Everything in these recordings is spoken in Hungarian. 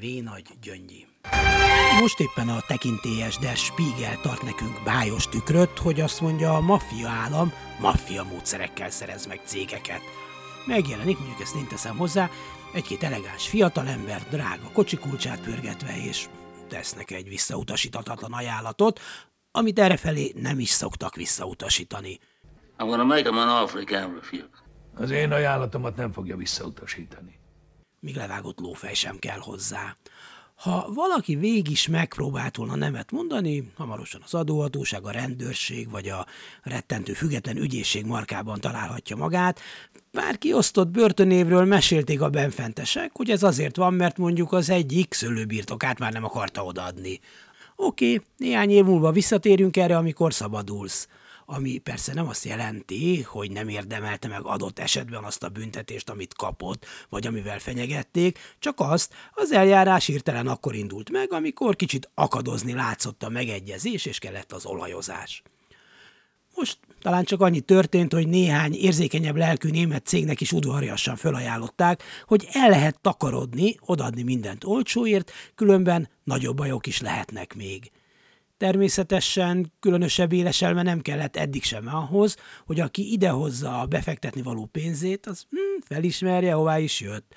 V. Nagy Gyöngyi. Most éppen a tekintélyes Der Spiegel tart nekünk bájos tükröt, hogy azt mondja, a maffia állam maffia módszerekkel szerez meg cégeket. Megjelenik, mondjuk ezt én teszem hozzá, egy-két elegáns fiatalember drága kocsikulcsát pörgetve, és tesznek egy visszautasítatatlan ajánlatot, amit errefelé nem is szoktak visszautasítani. I'm gonna make him an offer he can't refuse. Az én ajánlatomat nem fogja visszautasítani. Míg levágott lófej sem kell hozzá. Ha valaki végig is megpróbált volna nemet mondani, hamarosan az adóhatóság, a rendőrség vagy a rettentő független ügyészség markában találhatja magát. Pár kiosztott börtönévről mesélték a benfentesek, hogy ez azért van, mert mondjuk az egyik szőlőbirtokát már nem akarta odaadni. Oké, néhány év múlva visszatérünk erre, amikor szabadulsz ami persze nem azt jelenti, hogy nem érdemelte meg adott esetben azt a büntetést, amit kapott, vagy amivel fenyegették, csak azt, az eljárás hirtelen akkor indult meg, amikor kicsit akadozni látszott a megegyezés, és kellett az olajozás. Most talán csak annyi történt, hogy néhány érzékenyebb lelkű német cégnek is udvariasan felajánlották, hogy el lehet takarodni, odadni mindent olcsóért, különben nagyobb bajok is lehetnek még. Természetesen különösebb éleselme nem kellett eddig sem ahhoz, hogy aki idehozza a befektetni való pénzét, az hm, felismerje, hová is jött.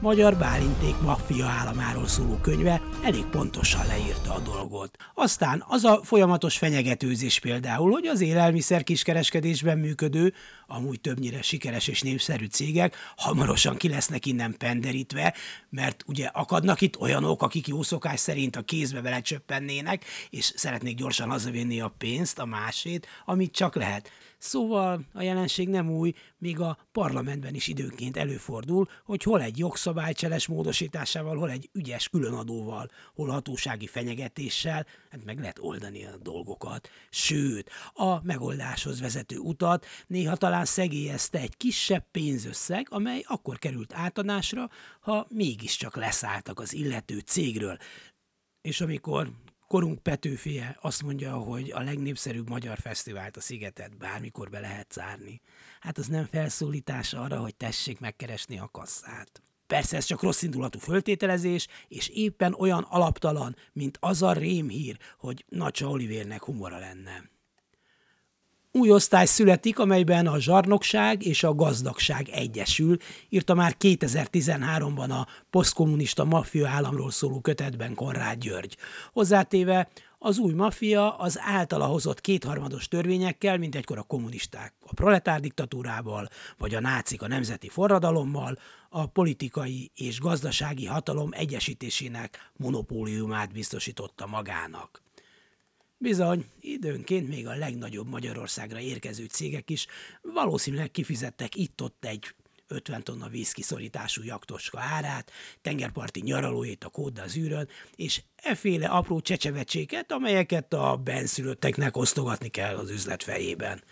Magyar Bálinték maffia államáról szóló könyve elég pontosan leírta a dolgot. Aztán az a folyamatos fenyegetőzés például, hogy az élelmiszer kiskereskedésben működő, amúgy többnyire sikeres és népszerű cégek hamarosan ki lesznek innen penderítve, mert ugye akadnak itt olyanok, akik jó szokás szerint a kézbe belecsöppennének, és szeretnék gyorsan hazavinni a pénzt, a másét, amit csak lehet. Szóval a jelenség nem új, még a parlamentben is időnként előfordul, hogy hol egy jogszabálycseles módosításával, hol egy ügyes különadóval, hol hatósági fenyegetéssel, hát meg lehet oldani a dolgokat. Sőt, a megoldáshoz vezető utat néha talán szegélyezte egy kisebb pénzösszeg, amely akkor került átadásra, ha mégiscsak leszálltak az illető cégről. És amikor korunk Petőfie azt mondja, hogy a legnépszerűbb magyar fesztivált a Szigetet bármikor be lehet zárni. Hát az nem felszólítás arra, hogy tessék megkeresni a kasszát. Persze ez csak rossz indulatú föltételezés, és éppen olyan alaptalan, mint az a rémhír, hogy Nacsa Olivérnek humora lenne. Új osztály születik, amelyben a zsarnokság és a gazdagság egyesül, írta már 2013-ban a posztkommunista maffia államról szóló kötetben Konrád György. Hozzátéve az új maffia az általa hozott kétharmados törvényekkel, mint egykor a kommunisták a proletár diktatúrával, vagy a nácik a nemzeti forradalommal, a politikai és gazdasági hatalom egyesítésének monopóliumát biztosította magának. Bizony, időnként még a legnagyobb Magyarországra érkező cégek is valószínűleg kifizettek itt-ott egy 50 tonna vízkiszorítású jaktoska árát, tengerparti nyaralóét a Côte űrön, és efféle apró csecsevecséket, amelyeket a benszülötteknek osztogatni kell az üzlet fejében.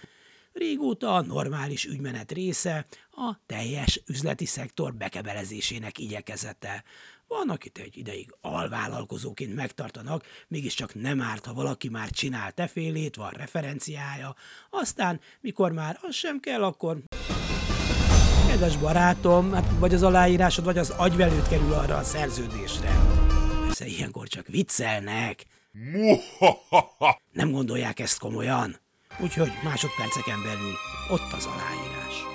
Régóta a normális ügymenet része a teljes üzleti szektor bekebelezésének igyekezete. Van, akit egy ideig alvállalkozóként megtartanak, mégiscsak nem árt, ha valaki már csinál tefélét, van referenciája, aztán, mikor már az sem kell, akkor kedves barátom, hát vagy az aláírásod, vagy az agyvelőt kerül arra a szerződésre. Persze ilyenkor csak viccelnek. Nem gondolják ezt komolyan. Úgyhogy másodperceken belül ott az aláírás.